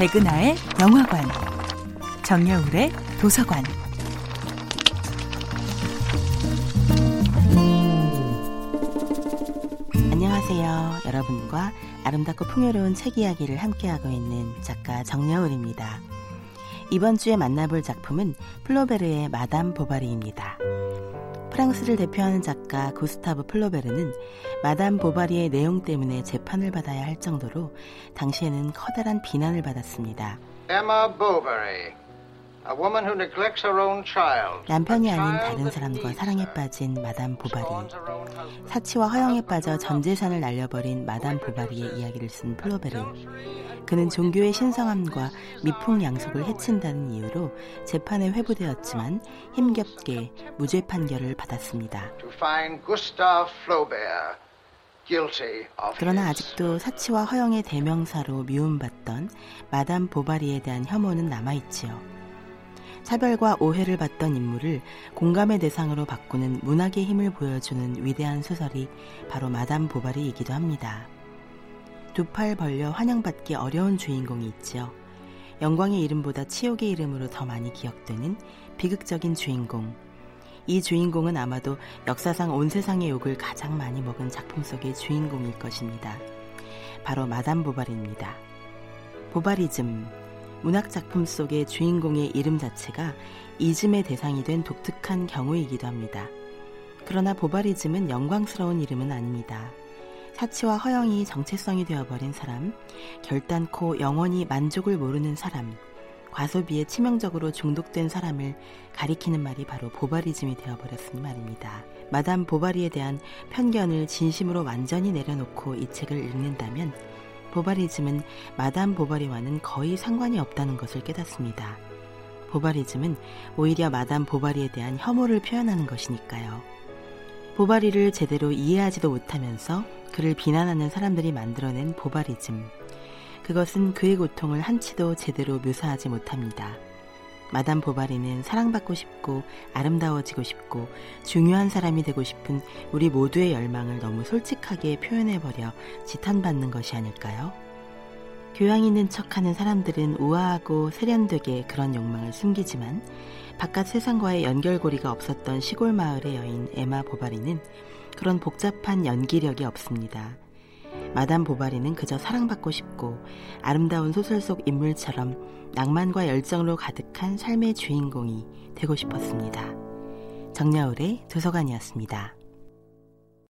백은하의 영화관, 정여울의 도서관. 안녕하세요. 여러분과 아름답고 풍요로운 책 이야기를 함께하고 있는 작가 정여울입니다. 이번 주에 만나볼 작품은 플로베르의 마담 보바리입니다. 프랑스를 대표하는 작가 구스타브 플로베르는 마담 보바리의 내용 때문에 재판을 받아야 할 정도로 당시에는 커다란 비난을 받았습니다. 남편이 아닌 다른 사람과 사랑에. 빠진 마담 보바리. 사치와 허영에 빠져 전 재산을 날려버린 마담 보바리의 이야기를 쓴 플로베르. 그는 종교의 신성함과 미풍양속을 해친다는 이유로 재판에 회부되었지만 힘겹게 무죄 판결을 받았습니다. 그러나 아직도 사치와 허영의 대명사로 미움받던 마담 보바리에 대한 혐오는 남아있지요. 차별과 오해를 받던 인물을 공감의 대상으로 바꾸는 문학의 힘을 보여주는 위대한 소설이 바로 마담 보바리이기도 합니다. 두 팔 벌려 환영받기 어려운 주인공이 있지요. 영광의 이름보다 치욕의 이름으로 더 많이 기억되는 비극적인 주인공. 이 주인공은 아마도 역사상 온 세상의 욕을 가장 많이 먹은 작품 속의 주인공일 것입니다. 바로 마담 보바리입니다. 보바리즘, 문학 작품 속의 주인공의 이름 자체가 이즘의 대상이 된 독특한 경우이기도 합니다. 그러나 보바리즘은 영광스러운 이름은 아닙니다. 사치와 허영이 정체성이 되어버린 사람, 결단코 영원히 만족을 모르는 사람, 과소비에 치명적으로 중독된 사람을 가리키는 말이 바로 보바리즘이 되어버렸으니 말입니다. 마담 보바리에 대한 편견을 진심으로 완전히 내려놓고 이 책을 읽는다면 보바리즘은 마담 보바리와는 거의 상관이 없다는 것을 깨닫습니다. 보바리즘은 오히려 마담 보바리에 대한 혐오를 표현하는 것이니까요. 보바리를 제대로 이해하지도 못하면서 그를 비난하는 사람들이 만들어낸 보바리즘. 그것은 그의 고통을 한치도 제대로 묘사하지 못합니다. 마담 보바리는 사랑받고 싶고 아름다워지고 싶고 중요한 사람이 되고 싶은 우리 모두의 열망을 너무 솔직하게 표현해버려 지탄받는 것이 아닐까요? 교양 있는 척하는 사람들은 우아하고 세련되게 그런 욕망을 숨기지만 바깥 세상과의 연결고리가 없었던 시골 마을의 여인 에마 보바리는 그런 복잡한 연기력이 없습니다. 마담 보바리는 그저 사랑받고 싶고 아름다운 소설 속 인물처럼 낭만과 열정으로 가득한 삶의 주인공이 되고 싶었습니다. 정여울의 도서관이었습니다.